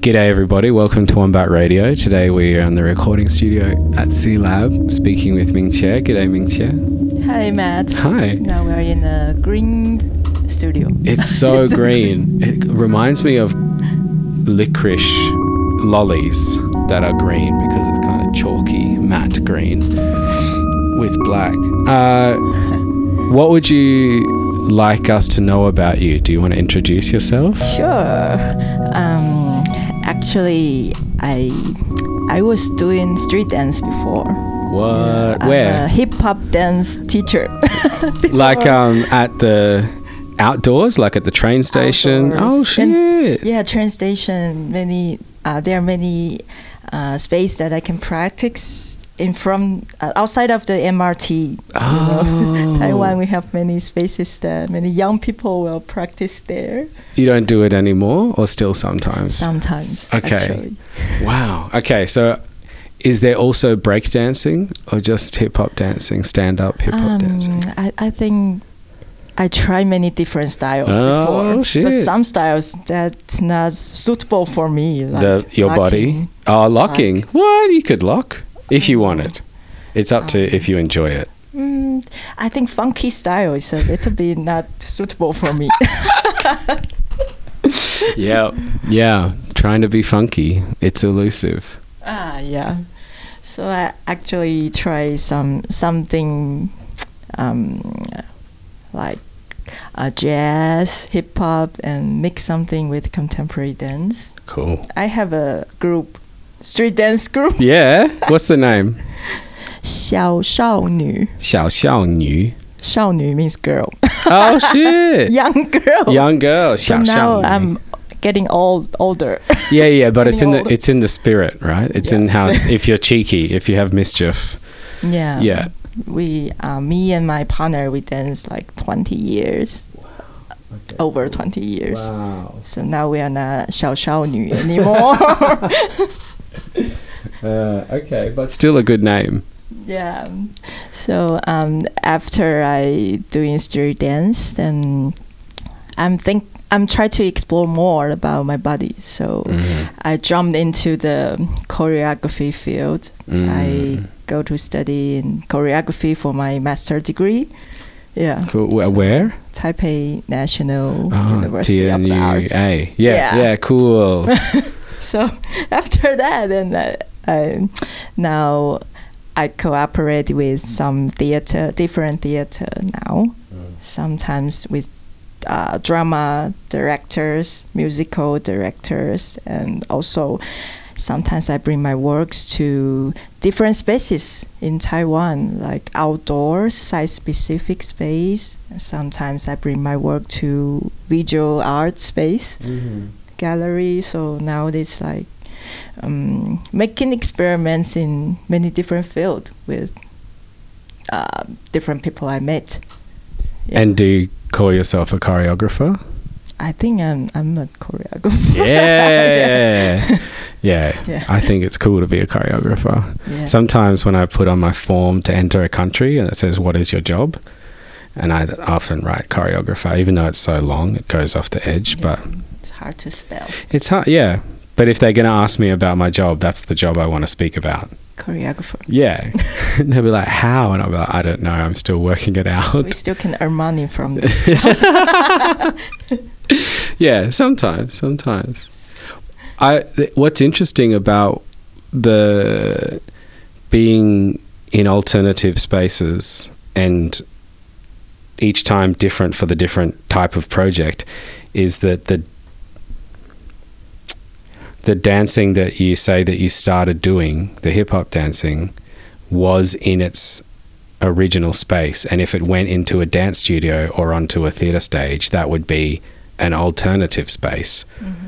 G'day, everybody. Welcome to Wombat Radio. Today we are in the recording studio at C Lab speaking with Ming Chia. G'day, Ming Chia. Hi, Matt. Hi. Now we're in a green studio. It's so green. It reminds me of licorice lollies that are green because it's kind of chalky, matte green with black. Uh, what would you like us to know about you? Do you want to introduce yourself? Sure. Um, actually, I I was doing street dance before. What? I'm Where? a hip hop dance teacher. like um at the outdoors, like at the train station. Oh shit! And- yeah, train station. Many uh, there are many uh, space that I can practice in from uh, outside of the MRT. You Oh. know, Taiwan we have many spaces that many young people will practice there. you don't do it anymore, or still sometimes? Sometimes. Okay. Actually. Wow. Okay, so is there also breakdancing or just hip hop dancing, stand up hip hop Um, dancing? I, I think I try many different styles Oh, before, shit. but some styles that's not suitable for me. Like the your body? locking. Oh, locking. what? You could lock if you want it. It's up to if you enjoy it. Mm, I think funky style is a little bit not suitable for me. Yeah. Yeah. Trying to be funky. It's elusive. ah, yeah. So I actually try some something um, like uh, jazz, hip hop, and mix something with contemporary dance. Cool. I have a group, street dance group. Yeah. What's the name? 小少女,小少女.少女 means girl. Oh shit. Young girls. Young girl. So 小少女. now I'm getting old, older. Yeah, yeah, but it's in getting the old. it's in the spirit, right? It's in Yeah. how if you're cheeky, if you have mischief. yeah. Yeah. We, uh, me and my partner, we dance like 20 years. Over 20 years. Wow. So now we are not 小少女 anymore. Uh, okay, but still a good name. yeah. So um, after I doing street dance, then I'm think I'm trying to explore more about my body. So Mm-hmm. I jumped into the choreography field. Mm. I go to study in choreography for my master degree. Yeah, Cool. Wh- Where? Taipei National Oh, University of the Arts. TNUA. Yeah, Yeah. yeah, cool. So after that, and I, uh, I now I cooperate with some theater, different theater now. Mm. Sometimes with uh, drama directors, musical directors, and also sometimes I bring my works to different spaces in Taiwan, like outdoors, site-specific space. Sometimes I bring my work to visual art space mm-hmm. Gallery. So now it's like um, making experiments in many different fields with uh, different people I met. Yeah. And do you call yourself a choreographer? I think I'm I'm a choreographer. Yeah. yeah. Yeah. I think it's cool to be a choreographer. yeah. Sometimes when I put on my form to enter a country and it says, What is your job? And I often write choreographer, even though it's so long, it goes off the edge. Yeah. But it's hard to spell. it's hard, yeah. But if they're going to ask me about my job, that's the job I want to speak about. Choreographer. Yeah. They'll be like, How? And I'll be like, I don't know. I'm still working it out. We still can earn money from this. yeah, sometimes, sometimes. I th- what's interesting about the being in alternative spaces and each time different for the different type of project is that the the dancing that you say that you started doing, the hip hop dancing, was in its original space. And if it went into a dance studio or onto a theatre stage, that would be an alternative space. Mm-hmm.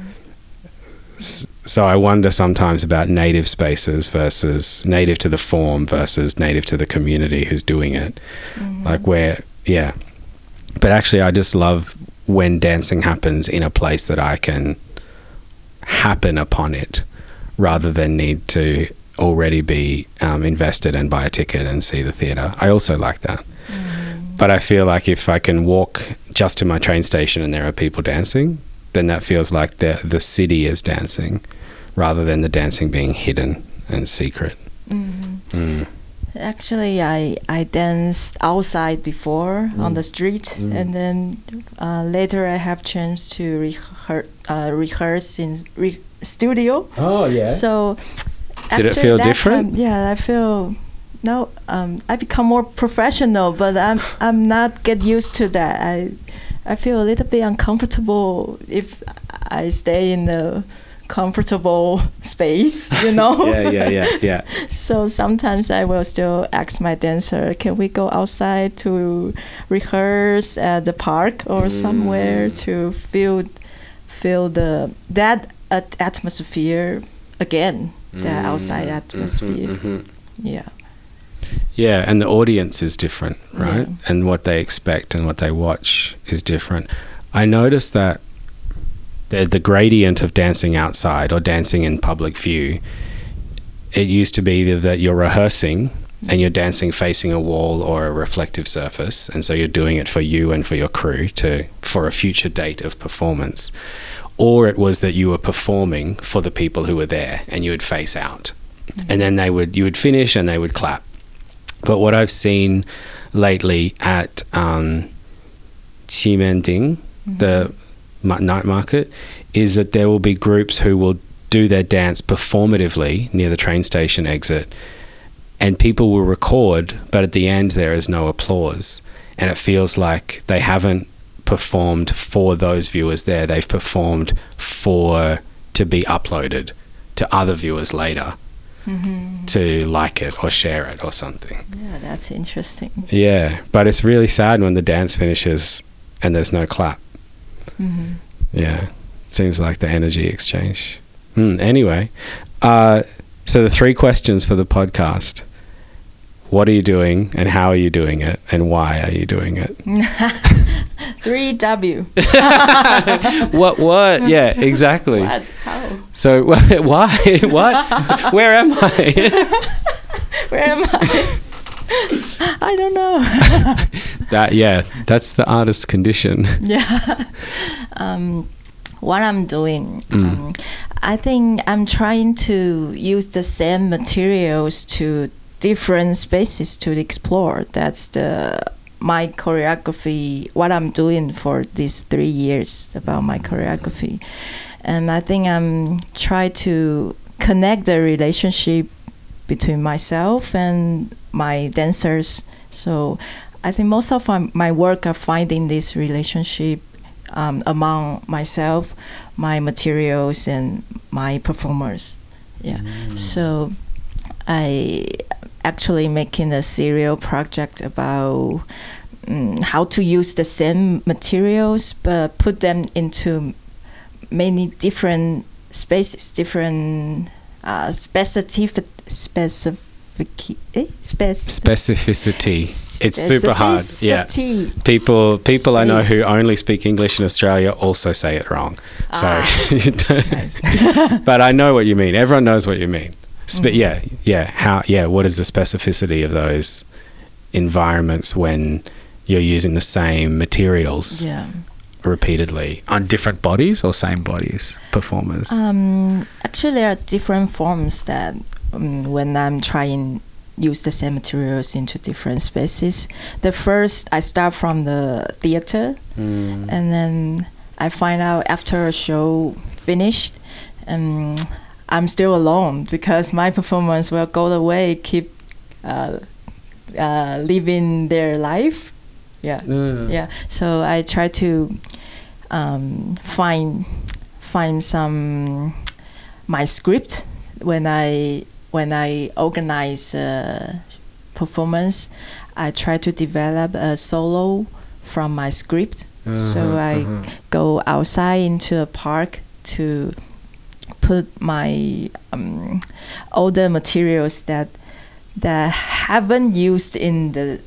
S- So I wonder sometimes about native spaces versus native to the form versus native to the community who's doing it. Mm-hmm. Like where, yeah. But actually, I just love when dancing happens in a place that I can happen upon it rather than need to already be um, invested and buy a ticket and see the theatre. I also like that. But I feel like if I can walk just to my train station and there are people dancing, then that feels like the the city is dancing. rather than the dancing being hidden and secret. Mhm. Mm. Actually, I I danced outside before on Mm. the street, Mm. and then uh, later I have chance to rehearse uh, rehearse in re- studio. Oh yeah. So, Did it feel different? time- yeah, I feel. No, um, I become more professional, but I'm I'm not get used to that. I I feel a little bit uncomfortable if I stay in a comfortable space, you know. yeah, yeah, yeah, yeah. So sometimes I will still ask my dancer, can we go outside to rehearse at the park or somewhere Mm. to feel feel the that at- atmosphere again, the outside Mm, atmosphere. mhm, mhm. Yeah. Yeah, and the audience is different, right? Yeah. And what they expect and what they watch is different. I noticed that the the gradient of dancing outside or dancing in public view, it used to be that you're rehearsing and you're dancing facing a wall or a reflective surface, and so you're doing it for you and for your crew to for a future date of performance. Or it was that you were performing for the people who were there and you would face out. And then they would you would finish and they would clap. But what I've seen lately at um, Ximending, the ma- night market, is that there will be groups who will do their dance performatively near the train station exit, and people will record, but at the end there is no applause, and it feels like they haven't performed for those viewers there. They've performed for to be uploaded to other viewers later hmm to like it or share it or something. Yeah, that's interesting. Yeah, but it's really sad when the dance finishes and there's no clap. Hmm Yeah, seems like the energy exchange. Hmm, anyway, uh, so the three questions for the podcast: What are you doing, and how are you doing it, and why are you doing it? Three W. what? What? Yeah, exactly. What? How? So why? What? Where am I? Where am I? I don't know. that yeah, that's the artist's condition. yeah. Um, what I'm doing, Mm. um, I think I'm trying to use the same materials to different spaces to explore. That's the my choreography. What I'm doing for these three years about my choreography, and I think I'm trying to connect the relationship between myself and my dancers. So I think most of my, work are finding this relationship um, among myself, my materials, and my performers. Yeah. So I actually making a serial project about mm, how to use the same materials but put them into many different spaces, different uh, specific specific eh? Spec- Specificity. It's super hard. Yeah. specificity. People people I know who only speak English in Australia also say it wrong. So Ah. don't- Nice. but I know what you mean. Everyone knows what you mean. Spe- Mhm. yeah, yeah, how yeah, what is the specificity of those environments when you're using the same materials yeah. repeatedly on different bodies or same bodies performers? Um, actually, there are different forms that um, when I'm trying use the same materials into different spaces. The first, I start from the theater, Mm. and then I find out after a show finished, um, I'm still alone because my performance will go away, keep uh, uh, living their life. Yeah Mm. yeah so i try to um, find find some my script when i when i organize a performance i try to develop a solo from my script so Uh-huh, i uh-huh. go outside into a park to put my um, the materials that that haven't used in the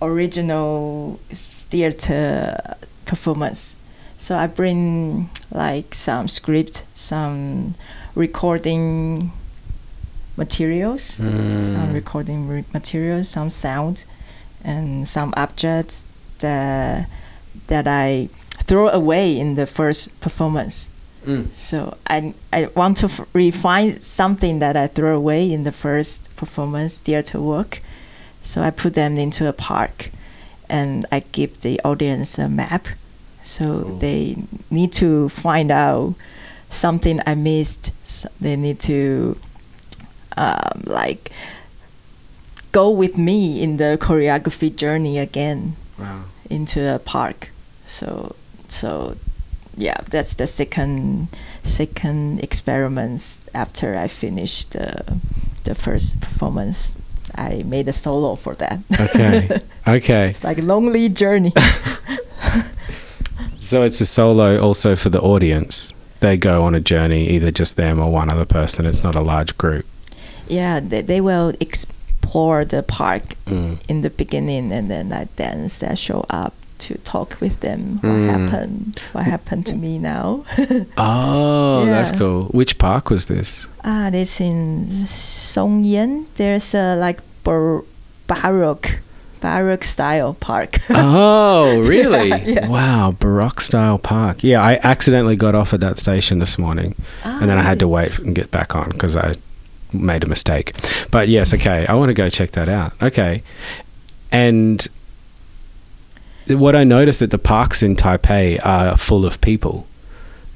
original theater performance. So I bring like some script, some recording materials, some Mm. recording re- materials, some sound, and some objects that that I throw away in the first performance. So I I want to f- refine something that I throw away in the first performance theater work. So I put them into a park, and I give the audience a map, so Cool. they need to find out something I missed. S they need to um, like go with me in the choreography journey again Wow. into a park. So so yeah, that's the second second experiments after I finished the the first performance. I made a solo for that. Okay. Okay. it's like a lonely journey. So it's a solo also for the audience. They go on a journey, either just them or one other person. It's not a large group. Yeah, they, they will explore the park Mm. in the beginning and then I dance I show up to talk with them what Mm. happened what happened to me now. Oh, that's Yeah. cool. Which park was this? Ah, it's in Songyan. There's a like bar- baroque, baroque style park. Oh, really? yeah. Wow, Baroque style park. Yeah, I accidentally got off at that station this morning, and then I had to wait and get back on because I made a mistake. But yes, okay, I want to go check that out. Okay, and what I noticed that the parks in Taipei are full of people.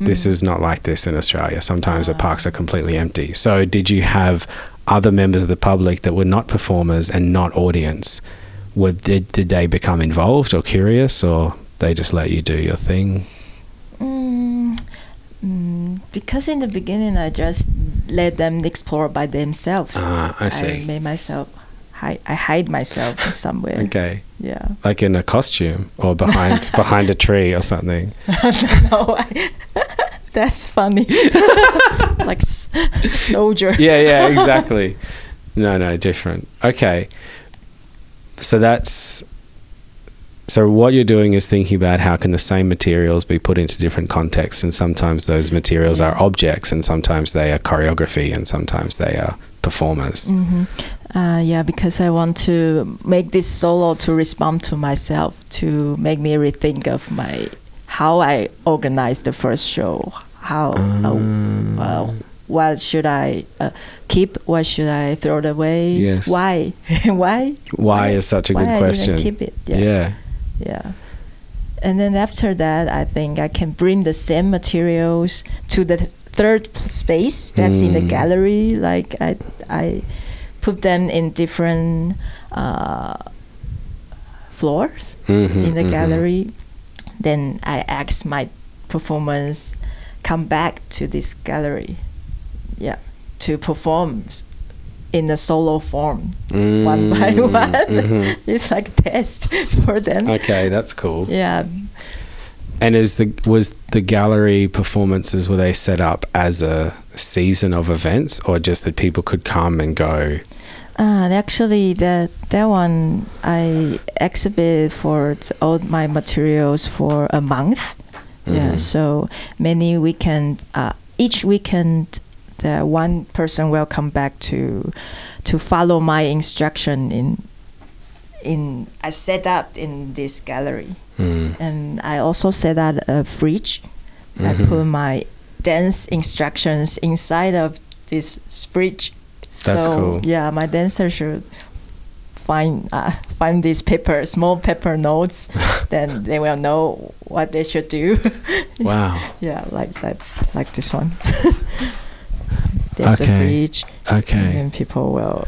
This Mm. is not like this in Australia. Sometimes the Ah. parks are completely empty. So, did you have other members of the public that were not performers and not audience? Would did, did they become involved or curious, or they just let you do your thing? Mm, because in the beginning I just let them explore by themselves. Ah, I see. I made myself. Hide, I hide myself somewhere. Okay, Yeah. like in a costume or behind behind a tree or something. no, I, that's funny. like s- soldier. Yeah, yeah, exactly. no, no, different. Okay. So that's so what you're doing is thinking about how can the same materials be put into different contexts and sometimes those materials are objects and sometimes they are choreography and sometimes they are performers. hmm Uh, yeah, because I want to make this solo to respond to myself, to make me rethink of my how I organized the first show, how uh, Mm. uh, what should I uh, keep, what should I throw it away, Yes. why, why, Why is such a why good I question? keep it, yeah. yeah, yeah. And then after that, I think I can bring the same materials to the third space that's in the Mm. gallery. Like I, I put them in different uh, floors Mhm, in the mhm. gallery. Then I ask my performance come back to this gallery, yeah, to perform in a solo form, one by Mm, one. mhm. it's like test for them. Okay, that's cool. Yeah, And is the was the gallery performances were they set up as a season of events or just that people could come and go? Uh, actually, that that one I exhibited for all my materials for a month. Yeah, Mhm. so many weekend. Uh, each weekend, the one person will come back to to follow my instruction in in I set up in this gallery, Mm. and I also set out a fridge. I Mhm. put my dance instructions inside of this fridge. That's so, cool. Yeah, my dancer should find uh, find these paper, small paper notes. then they will know what they should do. Wow. yeah, like that, like this one. There's Okay. a fridge, and Okay. then people will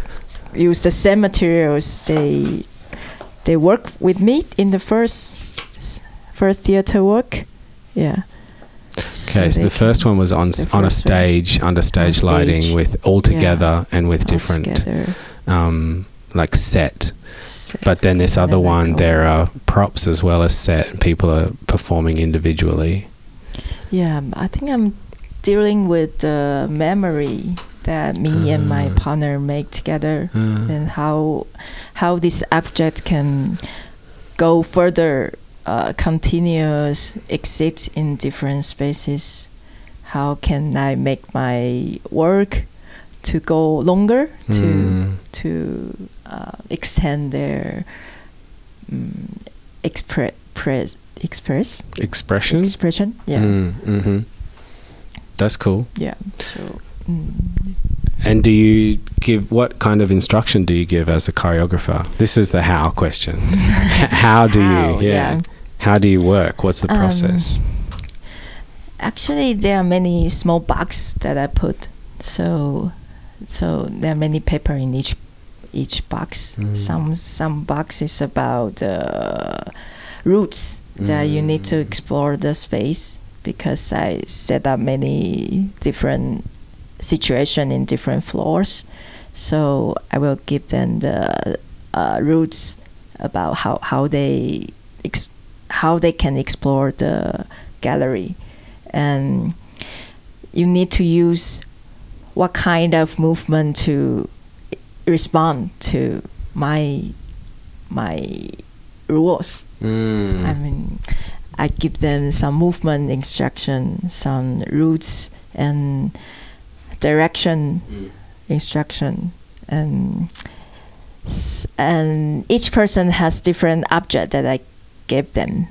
use the same materials. They they work with me in the first first theater work. Yeah. Okay, so they the first one was on s- on a first one. stage under stage stage. lighting with all together and with all different um like set. So- But then this and other then one there are props as well as set and people are performing individually. Yeah, I think I'm dealing with the memory that me and my Ah. partner make together, Uh, and how how this object can go further, uh, continuous exist in different spaces. How can I make my work to go longer to mm, to uh, extend their um, express express expression? expression? Yeah. Mm, mhm. That's cool. Yeah. So. Mm, And do you give what kind of instruction do you give as a choreographer? This is the how question. How do How, you? Yeah. yeah. How do you work? What's the Um, process? Actually, there are many small boxes that I put. So, so there are many paper in each each box. Mm. Some some box is about uh, routes that you need to Mm. explore the space because I set up many different situation in different floors. So I will give them the uh, routes about how how they ex- how they can explore the gallery, and you need to use what kind of movement to respond to my my rules. Mm. I mean, I give them some movement instruction, some routes and direction Mm. instruction, and and each person has different object that I gave them,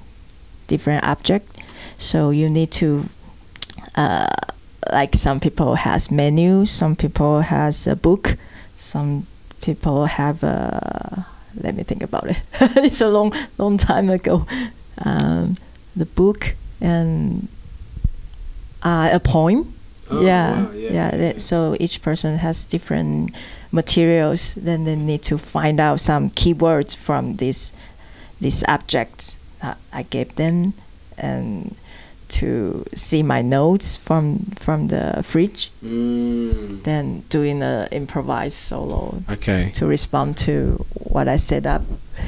different object. So you need to, uh, like some people has menu, some people has a book, some people have a. Let me think about it. it's a long, long time ago. Um, the book and uh, a poem. Oh, yeah, wow, yeah, yeah. yeah. So each person has different materials. Then they need to find out some keywords from this this object uh, I gave them, and to see my notes from from the fridge. Mm. Then doing a improvised solo Okay. to respond to what I set up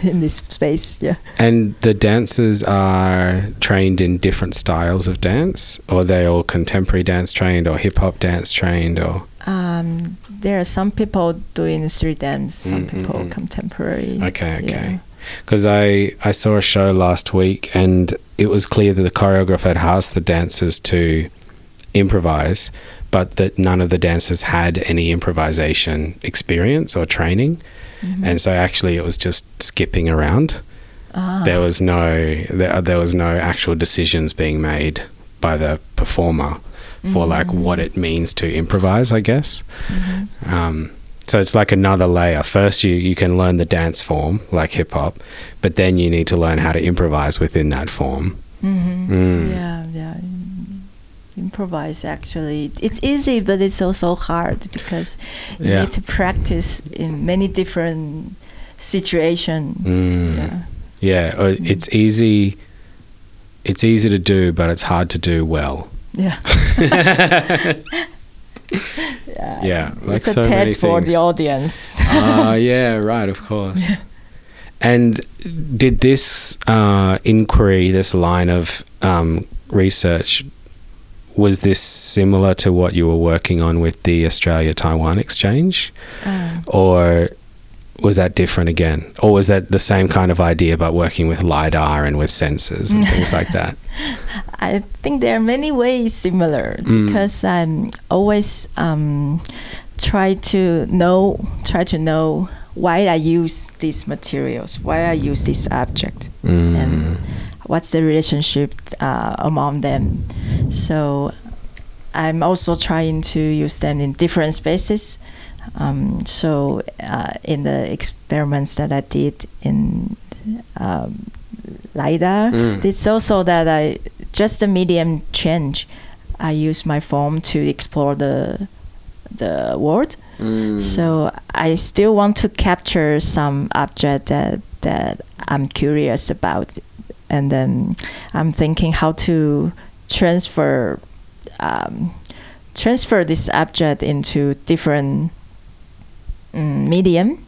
in this space. Yeah. And the dancers are trained in different styles of dance, or are they all contemporary dance trained, or hip hop dance trained, or Um, there are some people doing street dance, some Mm, mm, people mm. contemporary. Okay, okay. Yeah. because I I saw a show last week and it was clear that the choreographer had asked the dancers to improvise, but that none of the dancers had any improvisation experience or training, Mhm. and so actually it was just skipping around. Ah. There was no there, there was no actual decisions being made by the performer for like Mhm. what it means to improvise, I guess. Mhm. Um, so it's like another layer. First, you, you can learn the dance form, like hip hop, but then you need to learn how to improvise within that form. Mhm. Mm. Yeah, yeah. Improvise actually. It's easy, but it's also hard because you Yeah. need to practice in many different situations. Mm. Yeah. Yeah, uh, Mm. it's easy. It's easy to do, but it's hard to do well. Yeah. yeah. Yeah, like it's a so test for the audience. Ah, yeah, right, of course. And did this uh, inquiry, this line of um, research, was this similar to what you were working on with the Australia Taiwan exchange? Um, Or was that different again? Or was that the same kind of idea but working with LiDAR and with sensors and things like that? I think there are many ways similar Mm. because I'm always um, try to know try to know why I use these materials, why I use this object, Mm. and what's the relationship uh, among them. So I'm also trying to use them in different spaces. Um, so uh, in the experiments that I did in um, LiDAR, Mm. it's also that I just the medium change. I use my form to explore the the world. Mm. So I still want to capture some object that that I'm curious about, and then I'm thinking how to transfer um, transfer this object into different mm, medium.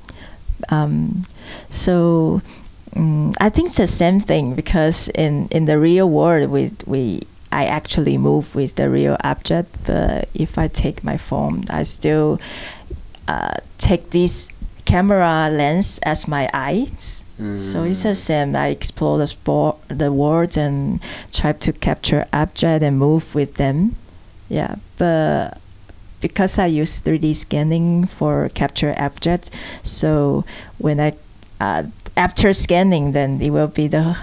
Um, so mm, I think it's the same thing because in in the real world we we I actually move with the real object, but if I take my phone, I still uh, take this camera lens as my eyes. So it's the same. I explore the sport, the world, and try to capture object and move with them. Yeah, but because I use 3D scanning for capture object, so when I uh, after scanning, then it will be the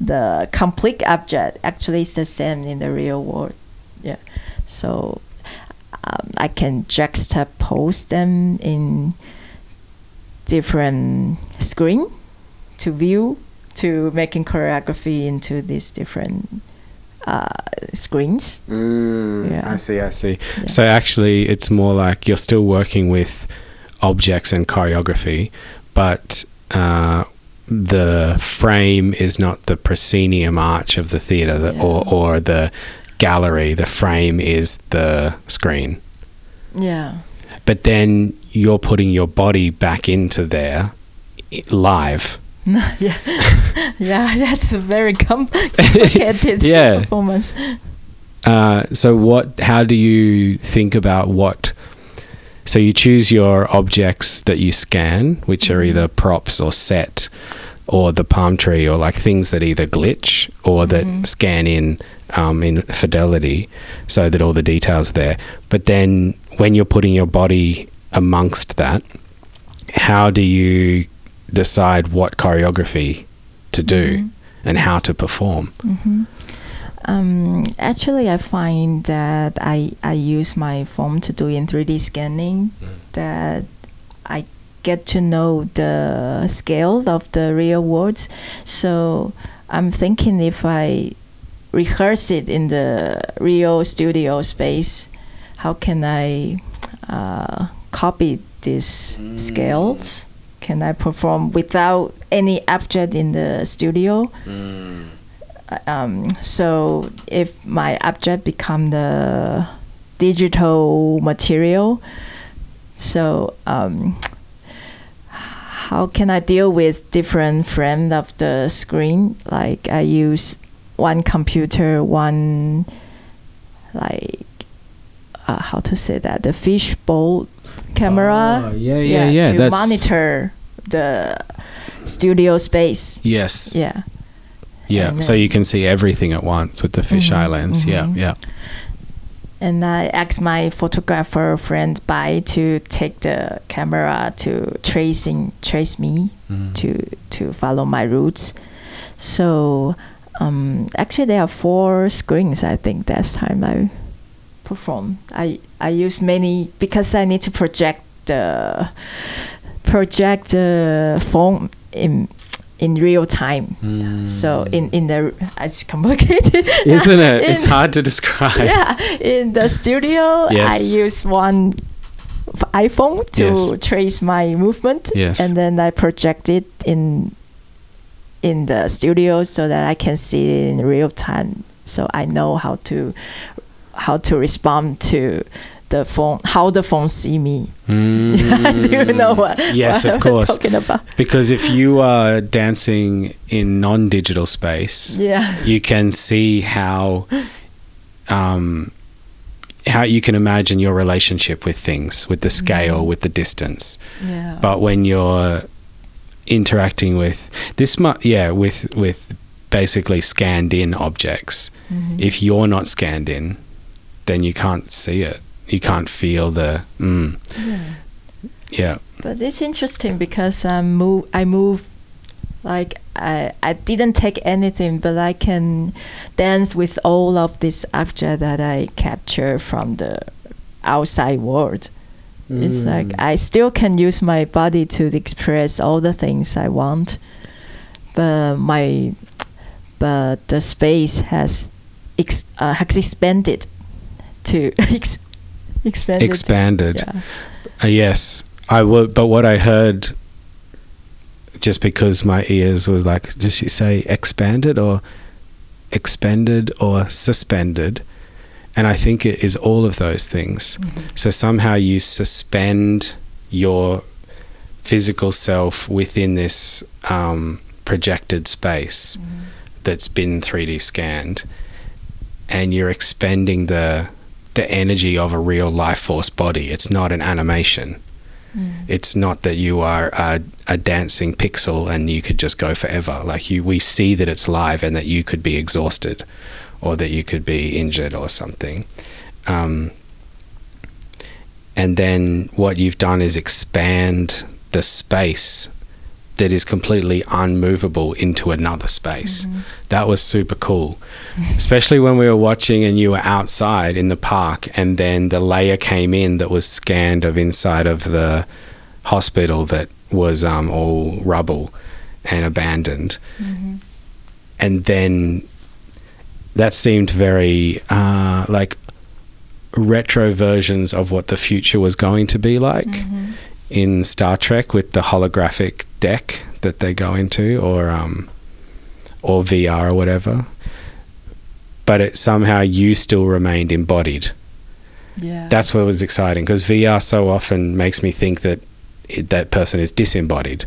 the complete object. Actually, it's the same in the real world. Yeah. So um, I can juxtapose them in different screen to view to making choreography into these different uh, screens. Mm, Yeah. I see, I see. Yeah. So actually, it's more like you're still working with objects and choreography, but uh, the frame is not the proscenium arch of the theater the, or, or the gallery. The frame is the screen. Yeah. But then you're putting your body back into there live. yeah, yeah, that's a very complicated Yeah. performance. Uh, so what? How do you think about what? So you choose your objects that you scan, which are either props or set, or the palm tree, or like things that either glitch or that Mhm. scan in um, in fidelity, so that all the details are there. But then when you're putting your body amongst that, how do you decide what choreography to do Mhm. and how to perform? hmm Um, actually, I find that I, I use my phone to do in 3D scanning that I get to know the scale of the real world. So I'm thinking if I rehearse it in the real studio space, how can I uh, copy these scales? Can I perform without any object in the studio? um, so if my object become the digital material so um, how can i deal with different frame of the screen like i use one computer one like uh, how to say that the fishbowl camera Oh, yeah, yeah, yeah. to That's monitor the studio space yes. yeah Yeah, And so then- you can see everything at once with the fisheye Mhm, lens. Yeah, mhm. yeah. and I asked my photographer friend Bai to take the camera to tracing trace me Mm. to to follow my routes. So um, actually, there are four screens. I think that's time I perform. I I use many because I need to project the project uh, the phone in in real time. Hmm. So in in the it's complicated, Isn't it? It's hard to describe. yeah, in the studio, Yes. I use one iPhone to Yes. trace my movement, Yes. and then I project it in in the studio so that I can see it in real time. So I know how to how to respond to the phone, how the phone see me. Do you know what? Mm. Yes, what of I'm course. talking about? Because if you are dancing in non-digital space, Yeah. you can see how um, how you can imagine your relationship with things, with the scale, Mhm. with the distance. Yeah. But when you're interacting with this, mu- yeah, with with basically scanned in objects, Mhm. if you're not scanned in, then you can't see it. You can't feel the mm, yeah. yeah. But it's interesting because I move. I move like I I didn't take anything, but I can dance with all of this object that I capture from the outside world. It's like I still can use my body to express all the things I want, but my but the space has ex, uh, has expanded to ex, expanded. expanded. Yeah. Uh, yes, I would. But what I heard, just because my ears was like, does she say expanded or expended or suspended? And I think it is all of those things. So somehow you suspend your physical self within this um, projected space that's been 3D scanned, and you're expending the the energy of a real life force body. It's not an animation. Mm. It's not that you are a, a dancing pixel and you could just go forever. Like you, we see that it's live and that you could be exhausted, or that you could be injured or something. Um, and then what you've done is expand the space that is completely unmovable into another space. That was super cool. Especially when we were watching and you were outside in the park and then the layer came in that was scanned of inside of the hospital that was um, all rubble and abandoned. And then that seemed very uh, like retro versions of what the future was going to be like in Star Trek with the holographic deck that they go into, or um, or VR or whatever. But it somehow you still remained embodied. Yeah. That's what was exciting because VR so often makes me think that it, that person is disembodied.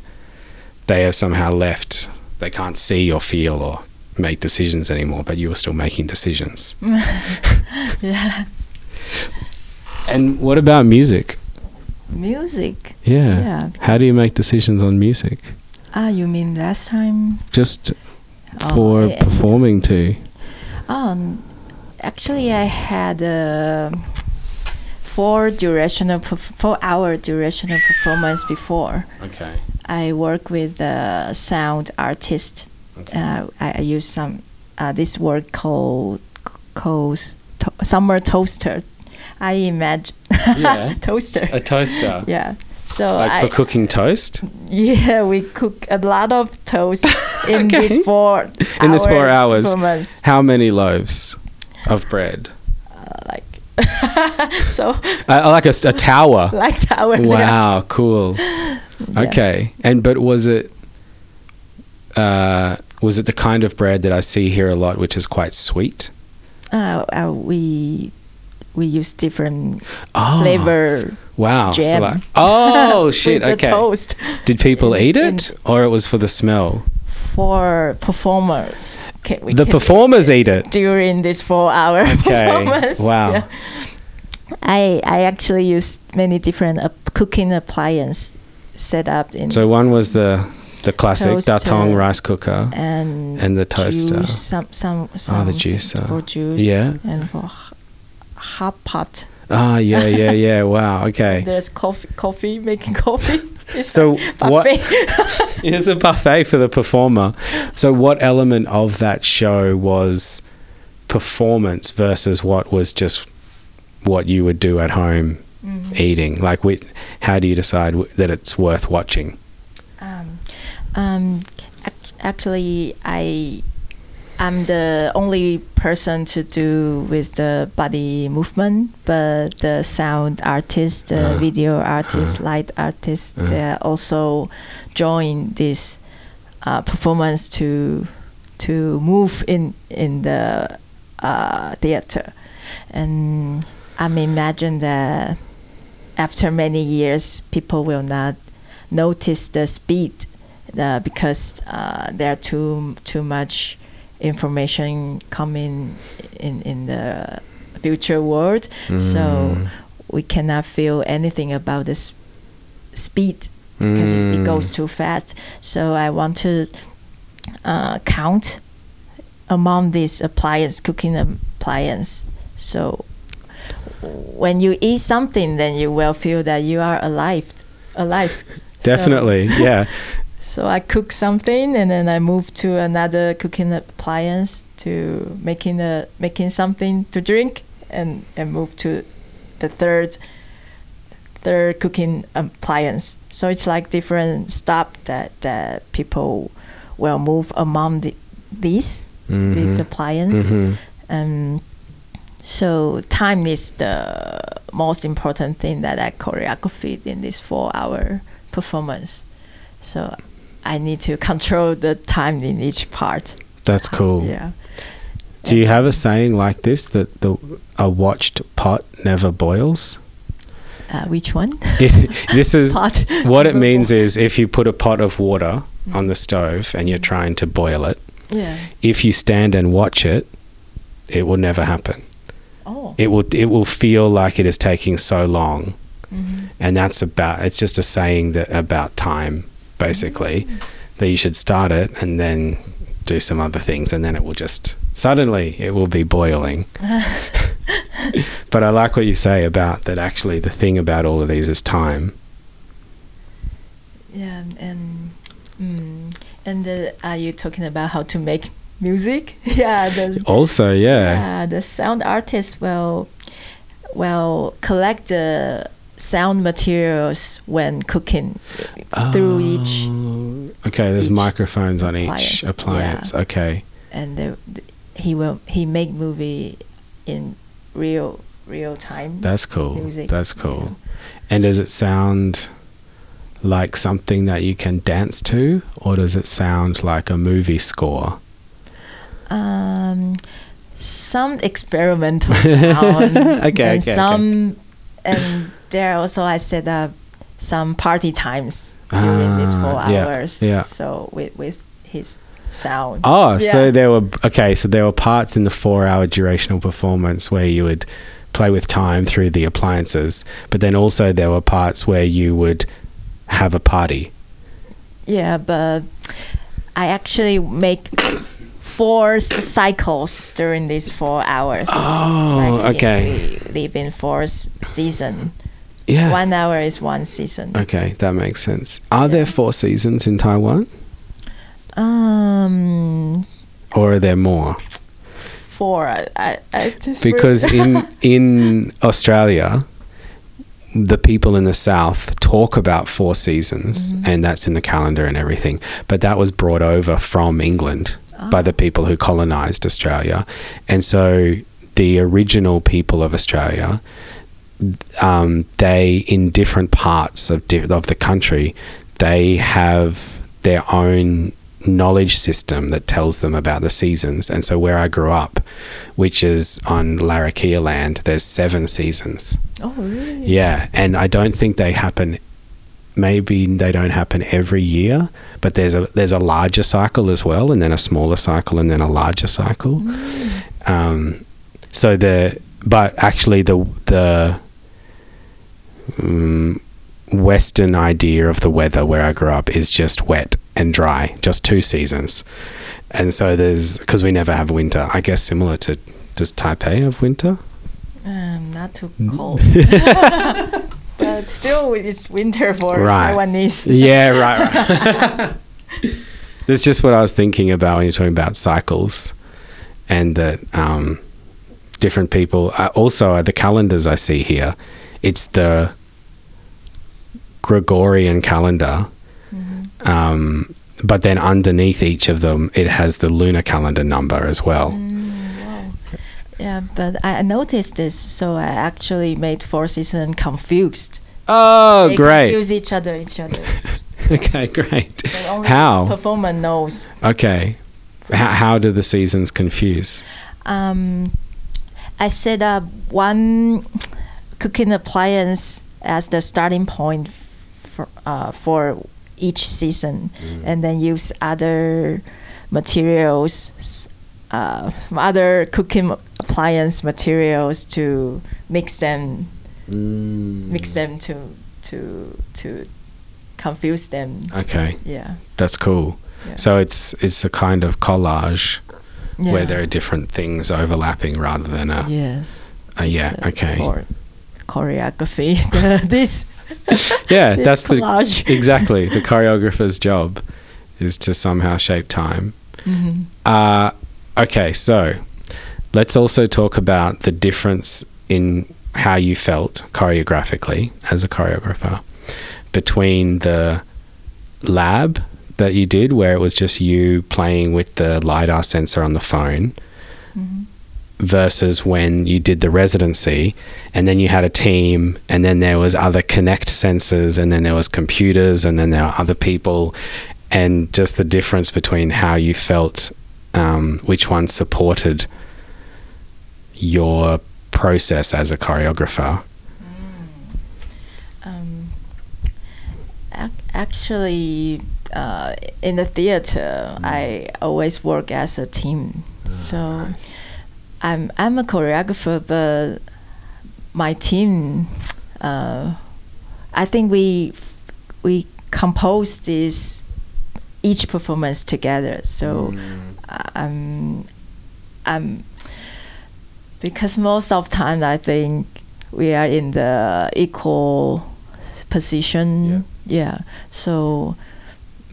They have somehow left. They can't see or feel or make decisions anymore, but you are still making decisions. yeah. And what about music? Music. Yeah. Yeah. How do you make decisions on music? Ah, you mean last time? Just Oh, for performing to. Um, actually, I had a four durational, four hour durational performance before. Okay. I work with a sound artist. Uh, I, I use some uh, this word called called to- summer toaster. I imagine Yeah. toaster. A toaster. yeah. So Like I, for cooking toast? yeah, we cook a lot of toast in Okay. this four In this four hours. How many loaves of bread? like so Uh, like a tower. like tower yeah. Wow, cool. Okay. And but was it uh was it the kind of bread that I see here a lot which is quite sweet? uh, uh, we we use different Oh. flavor Wow. So like, oh shit, the okay. toast Did people in- eat in- it or it was for the smell? for performers The performers eat it. during this four hour Okay. performance Wow. Yeah. I I actually used many different uh, cooking appliance set up in So one was the the classic. Datong rice cooker. and and the toaster. juice, some some some Oh, the juicer. for juice Yeah. and for hot pot Ah, yeah, yeah, yeah. Wow. Okay. there's coffee coffee making coffee It's So what? buffet. It's a buffet for the performer. So what element of that show was performance versus what was just what you would do at home Mhm. eating? Like, we, how do you decide w- that it's worth watching? Um, um, act- actually, I I'm the only person to do with the body movement, but the sound artist, the Uh, video artist, light artist, uh. they also join this uh, performance to to move in in the uh, theater, and I'm imagine that after many years, people will not notice the speed uh, because uh, there are too too much information coming in in the future world. So Mm. we cannot feel anything about this speed because it, it goes Mm. too fast. So I want to uh, count among these appliance, cooking appliance. So when you eat something, then you will feel that you are alive, alive. So- Definitely, yeah. so I cook something and then I move to another cooking appliance to making a making something to drink and and move to the third third cooking appliance. So it's like different stop that that people will move among the, these these Mhm. appliance. Mhm. Um, so time is the most important thing that I choreographed in this four-hour performance. So I need to control the time in each part. That's cool. Yeah. Do you have a saying like this that the a watched pot never boils? Uh, which one? this is Pot. what it means is if you put a pot of water on the stove and you're trying to boil it, Yeah. if you stand and watch it, it will never happen. Oh. It will it will feel like it is taking so long. Mm-hmm. And that's about it's just a saying that about time basically that you should start it and then do some other things and then it will just suddenly it will be boiling. but I like what you say about that actually the thing about all of these is time. Yeah, and Mm. And uh, are you talking about how to make music? yeah. The, Also, yeah. yeah, the sound artist will will collect the sound materials when cooking through each Oh, Okay, there's each microphones on each appliance, appliance. yeah. Okay. and the, the- he will he make movie in real real time. That's cool. Music, That's cool. And does it sound like something that you can dance to, or does it sound like a movie score? Um, some experimental sound. Okay, okay, okay. and some, and there also I set up some party times during these four Ah, yeah, hours. yeah. So with with his sound. Oh, so there were okay. So there were parts in the four-hour durational performance where you would play with time through the appliances, but then also there were parts where you would have a party. Yeah, but I actually make four cycles during these four hours. Oh, Like in- okay. we live in four s- season. Yeah. One hour is one season. Okay, that makes sense. Are there four seasons in Taiwan, Um, or are there more? four. I, I, I just because in in Australia, the people in the south talk about four seasons, and that's in the calendar and everything. But that was brought over from England by the people who colonized Australia, and so the original people of Australia, um, they in different parts of di- of the country, they have their own knowledge system that tells them about the seasons. And so where I grew up, which is on Larrakia land, there's seven seasons. oh really? Yeah, and I don't think they happen. Maybe they don't happen every year, but there's a there's a larger cycle as well, and then a smaller cycle, and then a larger cycle. Um, so the but actually the the um, Western idea of the weather where I grew up is just wet and dry, just two seasons, and so there's because we never have winter. I guess similar to does Taipei have winter? Um, not too Mm. cold. but still, it's winter for Right. Taiwanese. Yeah, right, right. That's just what I was thinking about when you're talking about cycles, and that um, different people. Uh, also, uh, the calendars I see here, it's the Gregorian calendar, Mm-hmm. um, but then underneath each of them, it has the lunar calendar number as well. Mm, wow. Yeah, but I noticed this, so I actually made four seasons confused. Oh, they great! confuse each other, each other. Okay, great. Only How? Performer knows. Okay, how, how do the seasons confuse? Um, I set up one cooking appliance as the starting point for uh, for each season, and then use other materials, uh, other cooking appliance materials to mix them, mix them to to to confuse them. Okay. Yeah. That's cool. Yeah. So it's it's a kind of collage where there are different things overlapping rather than a Yes. a yeah. So Okay. Choreography, the, this Yeah, this that's the exactly the choreographer's job is to somehow shape time. Mhm. Uh, okay, so let's also talk about the difference in how you felt choreographically as a choreographer between the lab that you did, where it was just you playing with the LiDAR sensor on the phone, Mhm. Versus when you did the residency and then you had a team and then there was other Kinect sensors and then there was computers and then there were other people and just the difference between how you felt um, which one supported your process as a choreographer. Um, ac- actually, uh, in the theater, I always work as a team. So I'm I'm a choreographer, but my team, uh, I think we we compose this each performance together. So I'm I'm because most of the time I think we are in the equal position. Yeah. So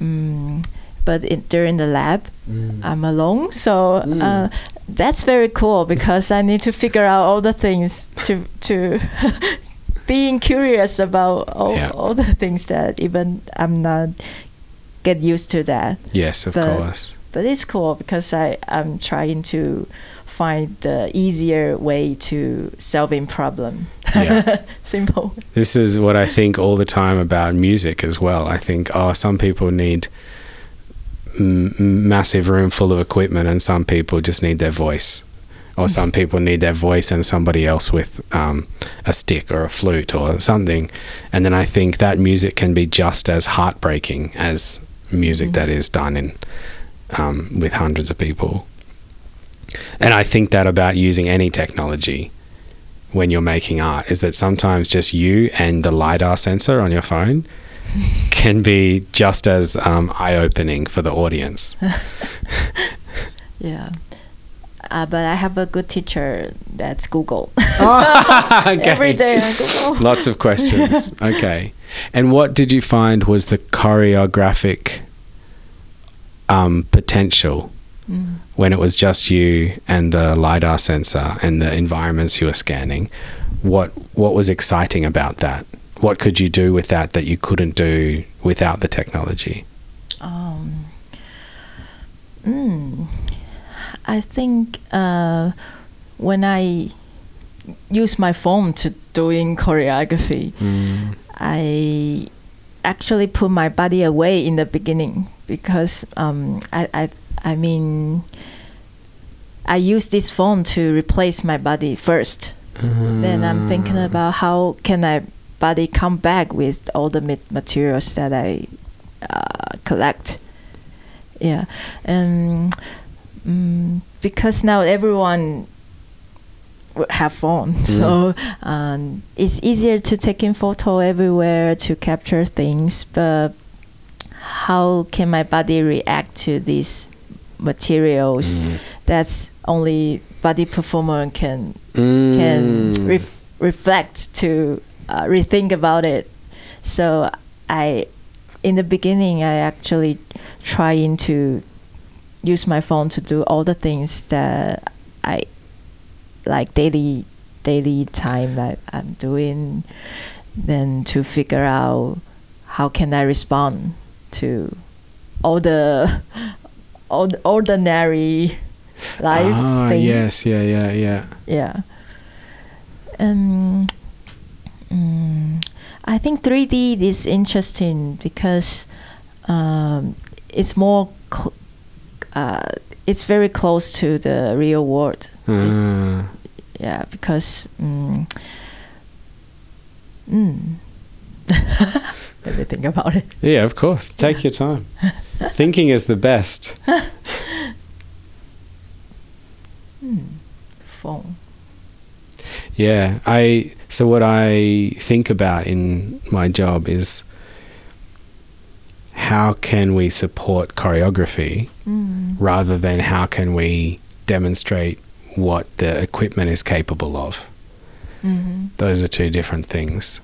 mm, but in, during the lab, Mm. I'm alone. So Mm. uh, that's very cool because I need to figure out all the things to to being curious about all, Yeah. all the things that even I'm not get used to that. Yes, of But- course. But it's cool because I I'm trying to find the easier way to solving problem. Yeah. Simple. This is what I think all the time about music as well. I think, oh, some people need m- massive room full of equipment, and some people just need their voice, or some people need their voice and somebody else with um, a stick or a flute or something. And then I think that music can be just as heartbreaking as music that is done in um, with hundreds of people. And I think that about using any technology when you're making art is that sometimes just you and the lidar sensor on your phone can be just as um, eye-opening for the audience. Yeah. Uh, but I have a good teacher. That's Google. Okay. Every day on Google. Lots of questions. Okay. And what did you find was the choreographic um, potential Mm. when it was just you and the lidar sensor and the environments you were scanning? What what was exciting about that? What could you do with that that you couldn't do without the technology? Um, mm, I think uh, when I use my phone to doing choreography, I actually put my body away in the beginning because um, I, I I mean I use this phone to replace my body first. Then I'm thinking about how can I body come back with all the materials that I uh, collect. Yeah, and mm, because now everyone have phone, so um, it's easier to take in photo everywhere to capture things. But how can my body react to these materials? Mm. That's only body performer can Mm. can ref- reflect to uh, rethink about it. So I, in the beginning, I actually trying to use my phone to do all the things that I like daily daily time that I'm doing. Then to figure out how can I respond to all the all the ordinary life Ah, thing. yes, yeah, yeah, yeah. Yeah. Um, mm, I think 3D is interesting because um, it's more, cl- uh, it's very close to the real world. Ah. yeah, because. Mm, mm. Let me think about it. Yeah, of course. Take your time. Thinking is the best. Hmm. Phone. Yeah, I so what I think about in my job is how can we support choreography Mm. rather than how can we demonstrate what the equipment is capable of. hmm Those are two different things.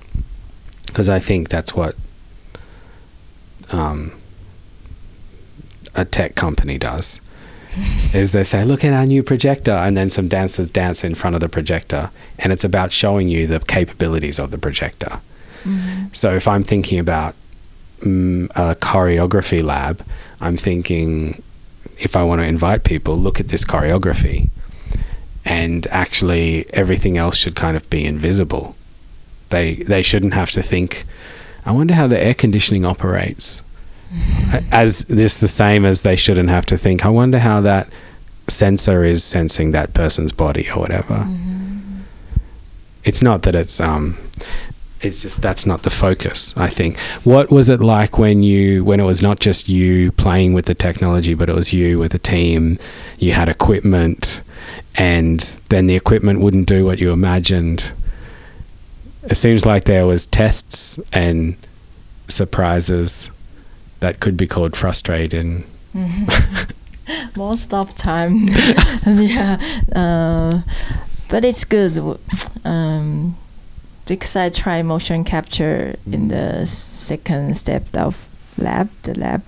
Because I think that's what um, a tech company does. Is they say, look at our new projector, and then some dancers dance in front of the projector, and it's about showing you the capabilities of the projector. hmm So if I'm thinking about mm, a choreography lab, I'm thinking if I want to invite people, look at this choreography. And actually, everything else should kind of be invisible. They they shouldn't have to think. I wonder how the air conditioning operates. As just the same as they shouldn't have to think. I wonder how that sensor is sensing that person's body or whatever. hmm It's not that it's um it's just that's not the focus i think what was it like when you when it was not just you playing with the technology but it was you with a team you had equipment and then the equipment wouldn't do what you imagined it seems like there was tests and surprises that could be called frustrating. Mhm. most of time. Yeah uh, but it's good. Um, because i try motion capture in the second step of lab the lab.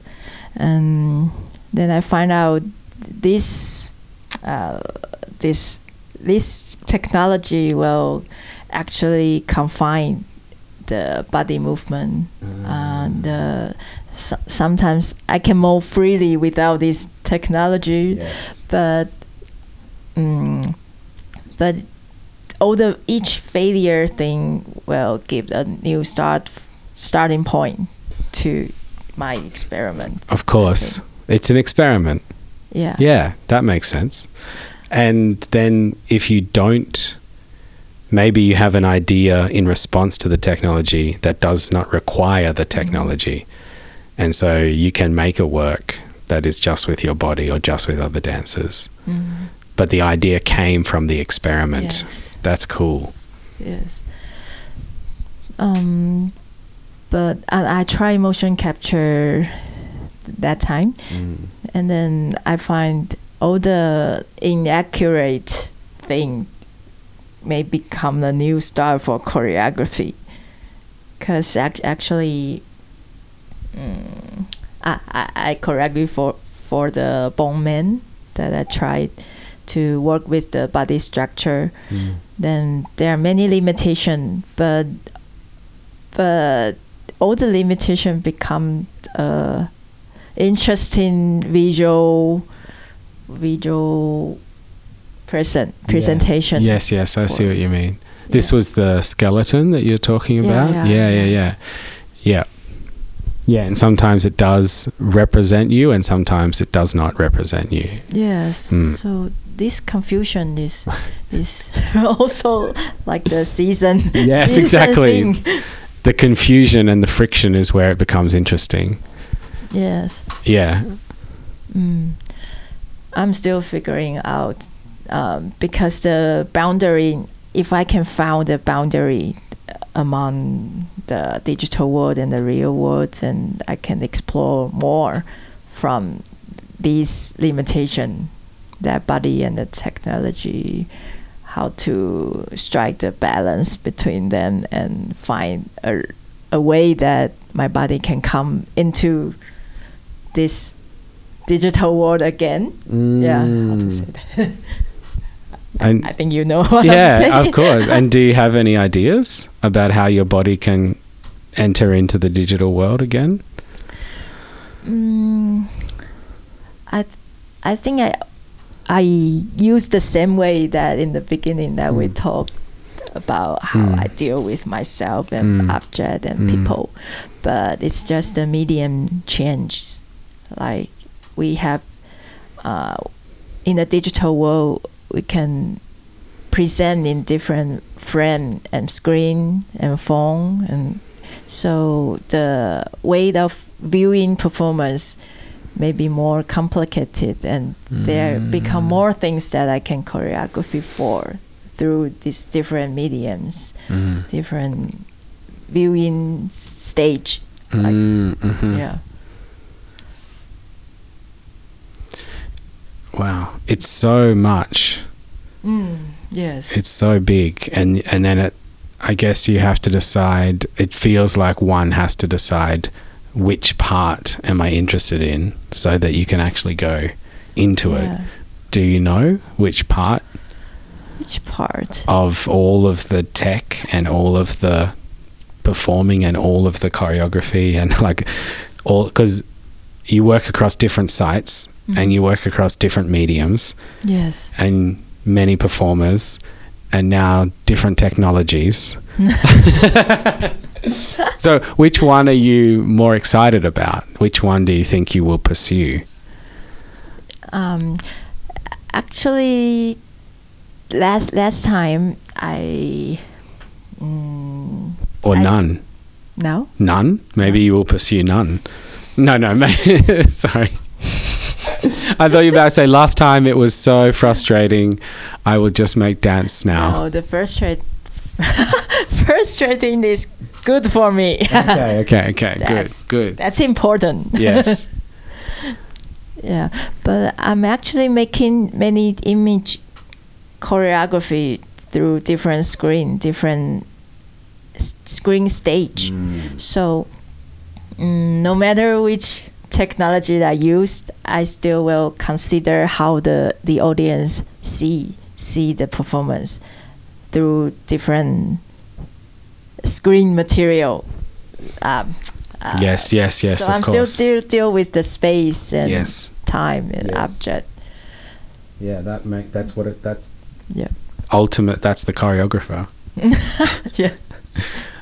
And then I find out this uh, this this technology will actually confine the body movement and uh, so- sometimes I can move freely without this technology but mm, but all the each failure thing will give a new start starting point to my experiment Of course. It's an experiment. yeah Yeah, that makes sense. And then if you don't, maybe you have an idea in response to the technology that does not require the technology. And so you can make a work that is just with your body or just with other dancers. Mm, But the idea came from the experiment. yes That's cool. yes um but I, I try motion capture that time and then I find all the inaccurate thing may become the new style for choreography. Because ac- actually, mm, I, I, I choreography for, for the bone man that I tried to work with the body structure. Then there are many limitations, but but all the limitation become uh, interesting visual visual present presentation. Yes, yes, I see what you mean. This was the skeleton that you're talking about? yeah, yeah, yeah, yeah. yeah. Yeah. Yeah, and sometimes it does represent you and sometimes it does not represent you. Yes. Mm. So this confusion is is also like the season. Yes, season exactly. thing. The confusion and the friction is where it becomes interesting. Yes. Yeah. Mm. I'm still figuring out um, because the boundary, if I can find the boundary among the digital world and the real world, and I can explore more from these limitation, that body and the technology, how to strike the balance between them and find a, a way that my body can come into this digital world again. Yeah, how to say mm. that? And I think you know what I'm yeah, of course. And do you have any ideas about how your body can enter into the digital world again? Mm, I, th- I think I, I use the same way that in the beginning that we Mm. talked about how Mm. I deal with myself and Mm. object and Mm. people, but it's just the medium change. Like we have, uh, in the digital world, we can present in different frame and screen and phone and so the way of viewing performance may be more complicated and there become Mm. more things that I can choreography for through these different mediums, Mm. different viewing stage. Like, Mm, mhm. Yeah. Wow. It's so much. Mm, yes. It's so big and and then it I guess you have to decide it feels like one has to decide which part am I interested in so that you can actually go into it. Do you know which part Which part? of all of the tech and all of the performing and all of the choreography and like all because you work across different sites Mhm. and you work across different mediums Yes. and many performers and now different technologies. so, which one are you more excited about? Which one do you think you will pursue? Um, actually, last last time I mm, Or I- none? no None? Maybe you will pursue none. No, no, sorry. I thought you were about to say last time it was so frustrating. I will just make dance now. no the first trade frustrating is good for me. Okay, okay, okay. That's- good, good. That's important. Yes. yeah, but I'm actually making many image choreography through different screen, different screen stage. Mm. So mm, no matter which technology that I used, I still will consider how the the audience see see the performance through different screen material. Um, uh, yes, yes, yes. so of I'm course. still still deal with the space and yes. time and Yes. object. Yeah, that make that's what it that's Yeah. ultimate that's the choreographer. yeah.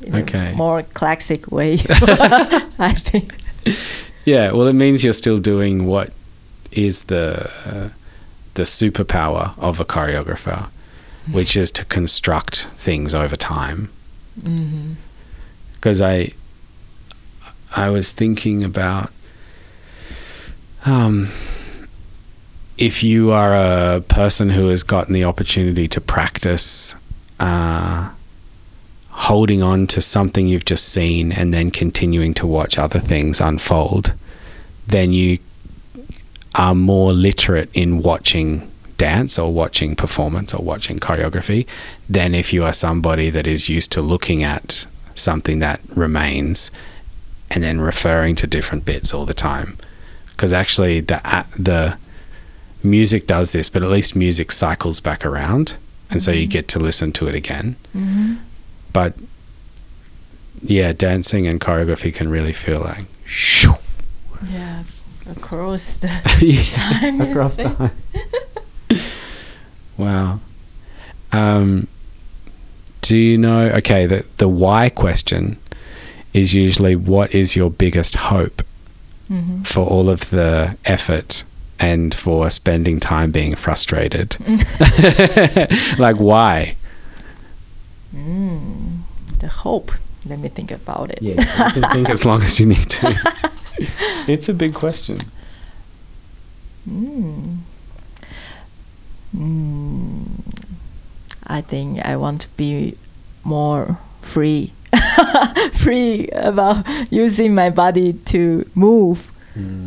In Okay. more classic way, I think. Yeah, well, it means you're still doing what is the uh, the superpower of a choreographer, which is to construct things over time. Because I I was thinking about um, if you are a person who has gotten the opportunity to practice uh, holding on to something you've just seen and then continuing to watch other things unfold, then you are more literate in watching dance or watching performance or watching choreography than if you are somebody that is used to looking at something that remains and then referring to different bits all the time. Because actually the the music does this but at least music cycles back around and so you Mhm. get to listen to it again. Hmm but yeah dancing and choreography can really feel like shoo, Yeah. Across the time. across time wow um do you know okay the the why question is usually what is your biggest hope Mhm. for all of the effort and for spending time being frustrated like why Mm, the hope. Let me think about it. yeah you can think as long as you need to it's a big question Mm. Mm. I think I want to be more free, free about using my body to move.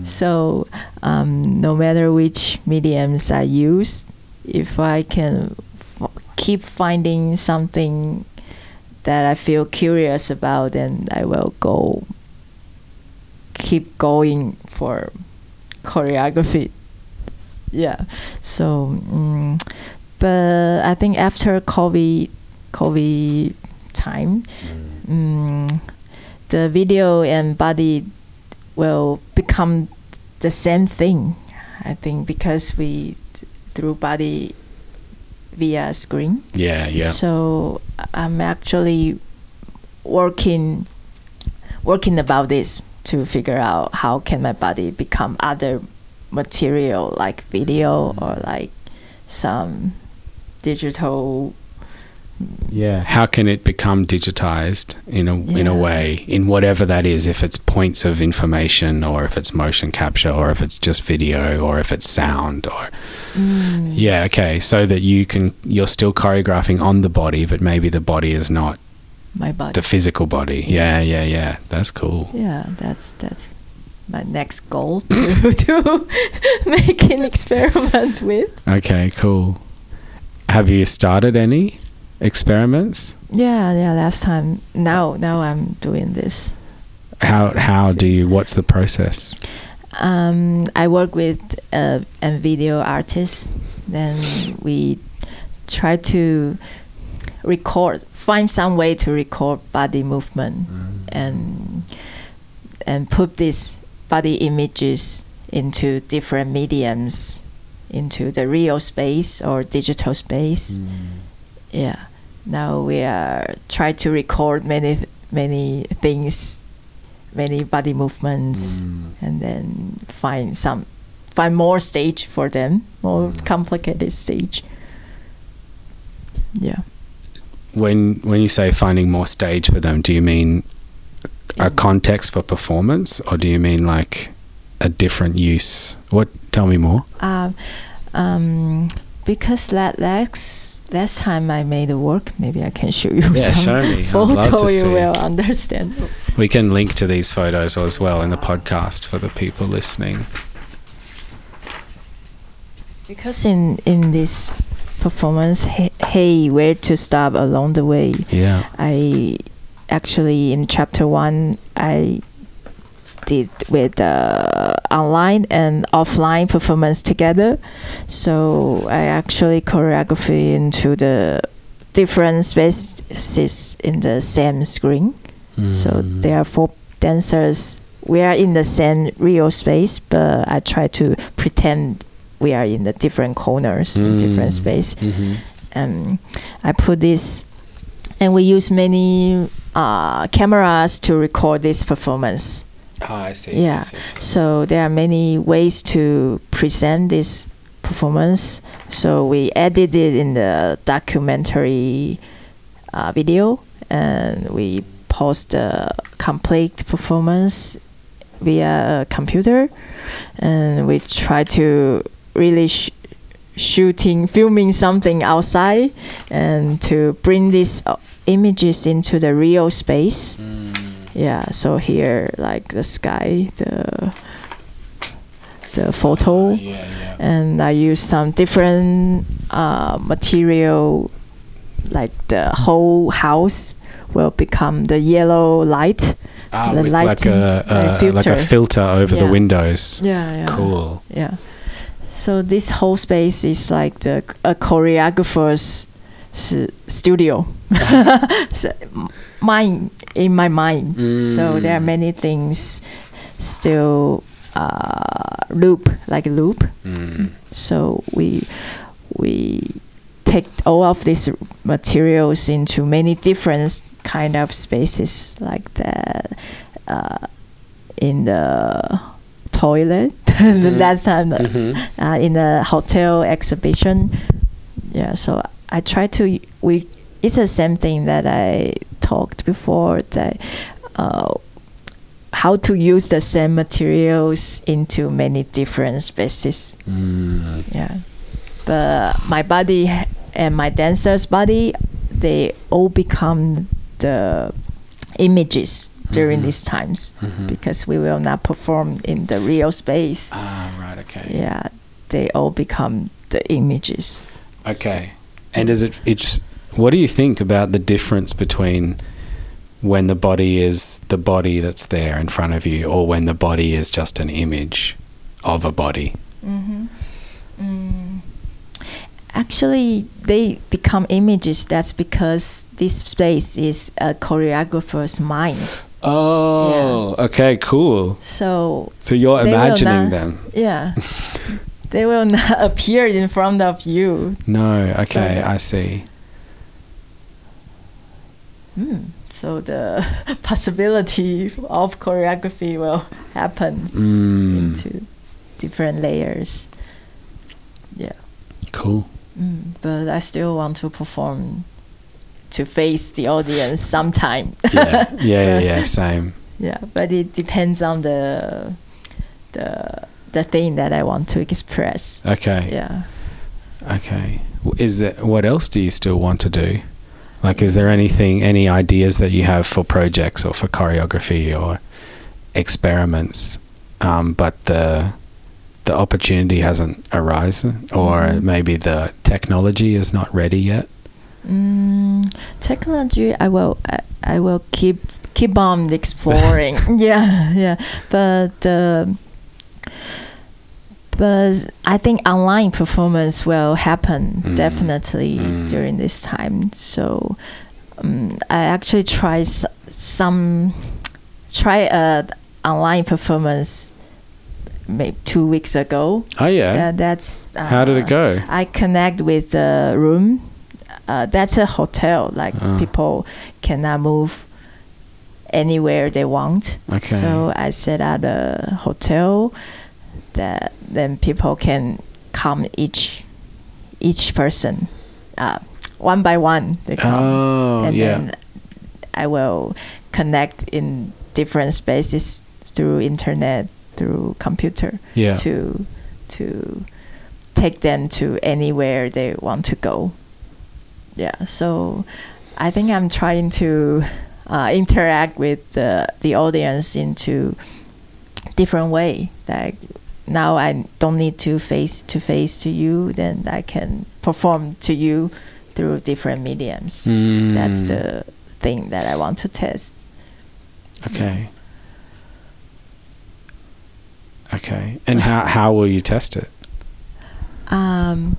So, um, no matter which mediums I use, if I can keep finding something that I feel curious about, then I will go. Keep going for choreography. Yeah. So, mm, but I think after COVID, COVID time, mm, the video and body will become the same thing. I think because we through body via screen. yeah yeah So I'm actually working working about this to figure out how can my body become other material like video or like some digital Yeah, how can it become digitized in a in a way in whatever that is if it's points of information or if it's motion capture or if it's just video or if it's sound or Mm, yeah okay. So that you can you're still choreographing on the body but maybe the body is not my body. the physical body. Yeah yeah yeah. That's cool. Yeah, that's that's my next goal to to make an experiment with. okay cool. Have you started any experiments Yeah, yeah. Last time, now now I'm doing this. how how do you what's the process Um, I work with uh, a video artist. Then we try to record, find some way to record body movement and and put these body images into different mediums, into the real space or digital space. Yeah. Now we are try to record many many things, many body movements and then find some find more stage for them more Mm. complicated stage. Yeah. When when you say finding more stage for them do you mean a context for performance or do you mean like a different use? What tell me more. Um, um, because that last last time I made a work. Maybe I can show you Yeah, some show me. I'd photo love to you see. will understand. We can link to these photos as well in the podcast for the people listening. Because in in this performance hey, hey where to stop along the way. Yeah. I actually in chapter one I did with uh, online and offline performance together. So I actually choreography into the different spaces in the same screen. So Mm. there are four dancers. We are in the same real space, but I try to pretend we are in the different corners, in different Mm. space. Mhm. And I put this, and we use many uh, cameras to record this performance. Oh, I see. Yeah. Yes, yes, yes. So there are many ways to present this performance. So we edited it in the documentary uh, video, and we post the complete performance via a computer, and we try to really sh- shooting, filming something outside, and to bring these uh, images into the real space Mm. Yeah so here like the sky the the photo Oh, yeah, yeah. and i use some different uh, material like the whole house will become the yellow light Ah, the with like lighting, a, uh, a like a filter. filter over the windows. yeah yeah Cool. yeah so this whole space is like the a choreographer's s- studio so, m- mine in my mind so there are Mm. many things still uh, loop like a loop Mm. so we we take all of these materials into many different kind of spaces like that uh, in the toilet the Mhm. last time Mhm. uh, in the hotel exhibition. Yeah, so I try to we. It's the same thing that I talked before that uh, how to use the same materials into many different spaces. Mm. Yeah, but my body and my dancer's body, they all become the images during Mhm. these times Mhm. because we will not perform in the real space Ah, right. Okay. yeah they all become the images Okay. And is it it's what do you think about the difference between when the body is the body that's there in front of you or when the body is just an image of a body? mm-hmm. mm. actually they become images that's because this space is a choreographer's mind Oh, okay, cool. so So you're imagining not- them. yeah they will not appear in front of you No, okay, So- I see. Mm. so the possibility of choreography will happen Mm, into different layers yeah cool. Mm, but I still want to perform to face the audience sometime. Yeah, yeah, yeah, yeah, same. yeah, but it depends on the the the thing that I want to express. Okay. Yeah. Okay. Is that what else do you still want to do? Like, is there anything, any ideas that you have for projects or for choreography or experiments, um, but the the opportunity hasn't arisen, or Mhm. maybe the technology is not ready yet? Mm, technology, I will I, I will keep keep on exploring. yeah, yeah, but. Uh, but I think online performance will happen Mm. definitely Mm. during this time. So um, I actually try s- some try a online performance maybe two weeks ago. Oh yeah. That, that's uh, How did it go? I connect with the room. Uh, that's a hotel. Like Ah. people cannot move anywhere they want. Okay. So I set out a hotel that then people can come each each person uh, one by one. They come Oh and yeah. then I will connect in different spaces through internet, through computer yeah. to to take them to anywhere they want to go. Yeah, so I think I'm trying to uh, interact with the the audience into different way. Like now I don't need to face to face to you, then I can perform to you through different mediums. That's Mm. the thing that I want to test. Okay. Okay. And how how will you test it? Um,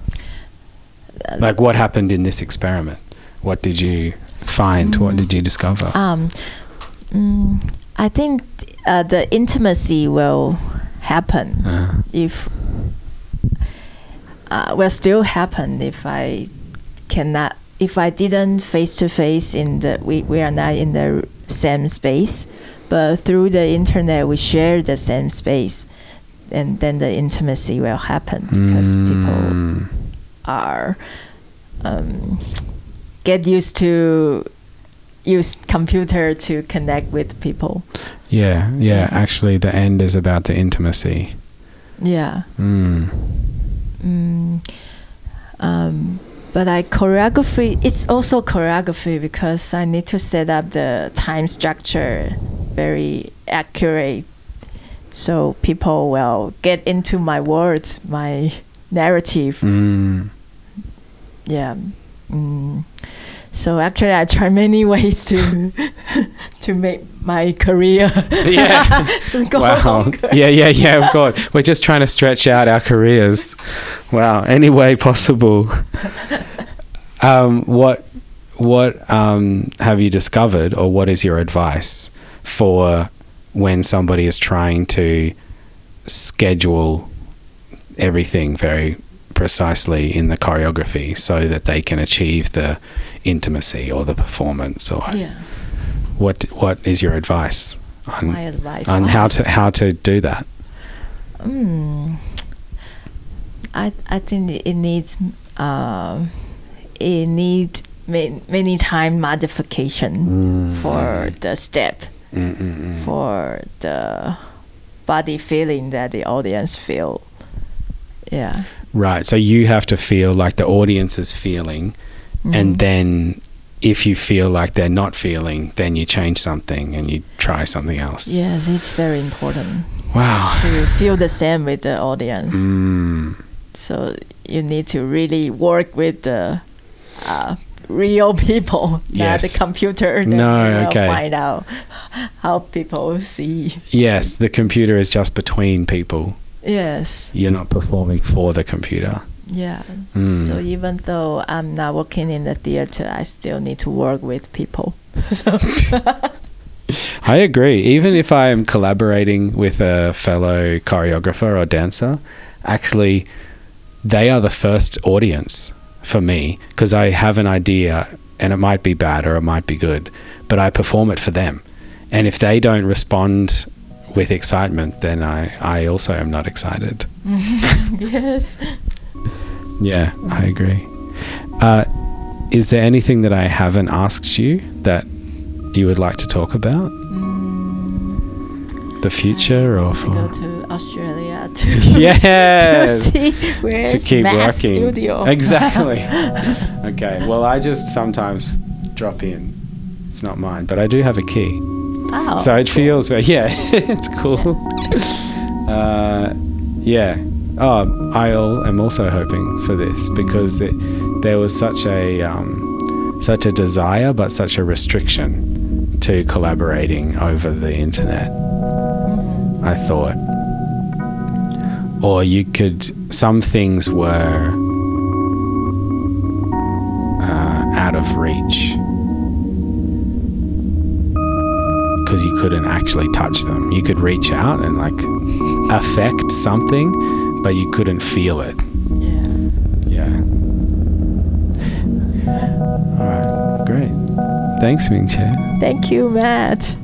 Like what happened in this experiment? What did you find? What did you discover? um, mm, I think uh, the intimacy will happen Uh, if uh, will still happen if I cannot if I didn't face to face in the we, we are not in the same space but through the internet we share the same space and then the intimacy will happen because people mm, are um, get used to use computer to connect with people yeah, yeah. Actually, the end is about the intimacy. yeah Mm. Mm, um, but I choreography. It's also choreography because I need to set up the time structure very accurate, so people will get into my words, my narrative. Mm. Yeah. Mm. So actually, I try many ways to to make my career Yeah. go wow. longer. Yeah, yeah, yeah, of course. We're just trying to stretch out our careers. Wow. Any way possible. Um, what what um, have you discovered or what is your advice for when somebody is trying to schedule everything very precisely in the choreography so that they can achieve the intimacy or the performance or Yeah. what what is your advice on My advice on how to how to do that. Mm. I I think it needs um, it needs many, many time modification for the step Mm, mm, mm. for the body feeling that the audience feel. Yeah. Right. So you have to feel like the audience is feeling, Mhm. and then if you feel like they're not feeling, then you change something and you try something else. yes, it's very important Wow. to feel the same with the audience. Mm. So you need to really work with the uh, real people, not the computer. Then No, okay. Find out how people see. Yes, the computer is just between people. Yes. You're not performing for the computer. Yeah. Mm. So even though I'm not working in the theater, I still need to work with people. so I agree. Even if I am collaborating with a fellow choreographer or dancer, actually, they are the first audience for me because I have an idea and it might be bad or it might be good, but I perform it for them. And if they don't respond with excitement, then I, I also am not excited. yes. Yeah, I agree. Uh, is there anything that I haven't asked you that you would like to talk about? The future or To go for to Australia to, yes to see where's to keep Matt's working studio. exactly. okay, well I just sometimes drop in. It's not mine, but I do have a key, Oh, so it cool. feels very yeah, it's cool. uh, yeah. Oh, I am also hoping for this because it, there was such a um, such a desire, but such a restriction to collaborating over the internet. I thought, or you could. Some things were uh, out of reach because you couldn't actually touch them. You could reach out and like affect something, but you couldn't feel it. Yeah. Yeah. All right. Great. Thanks, Ming Che. Thank you, Matt.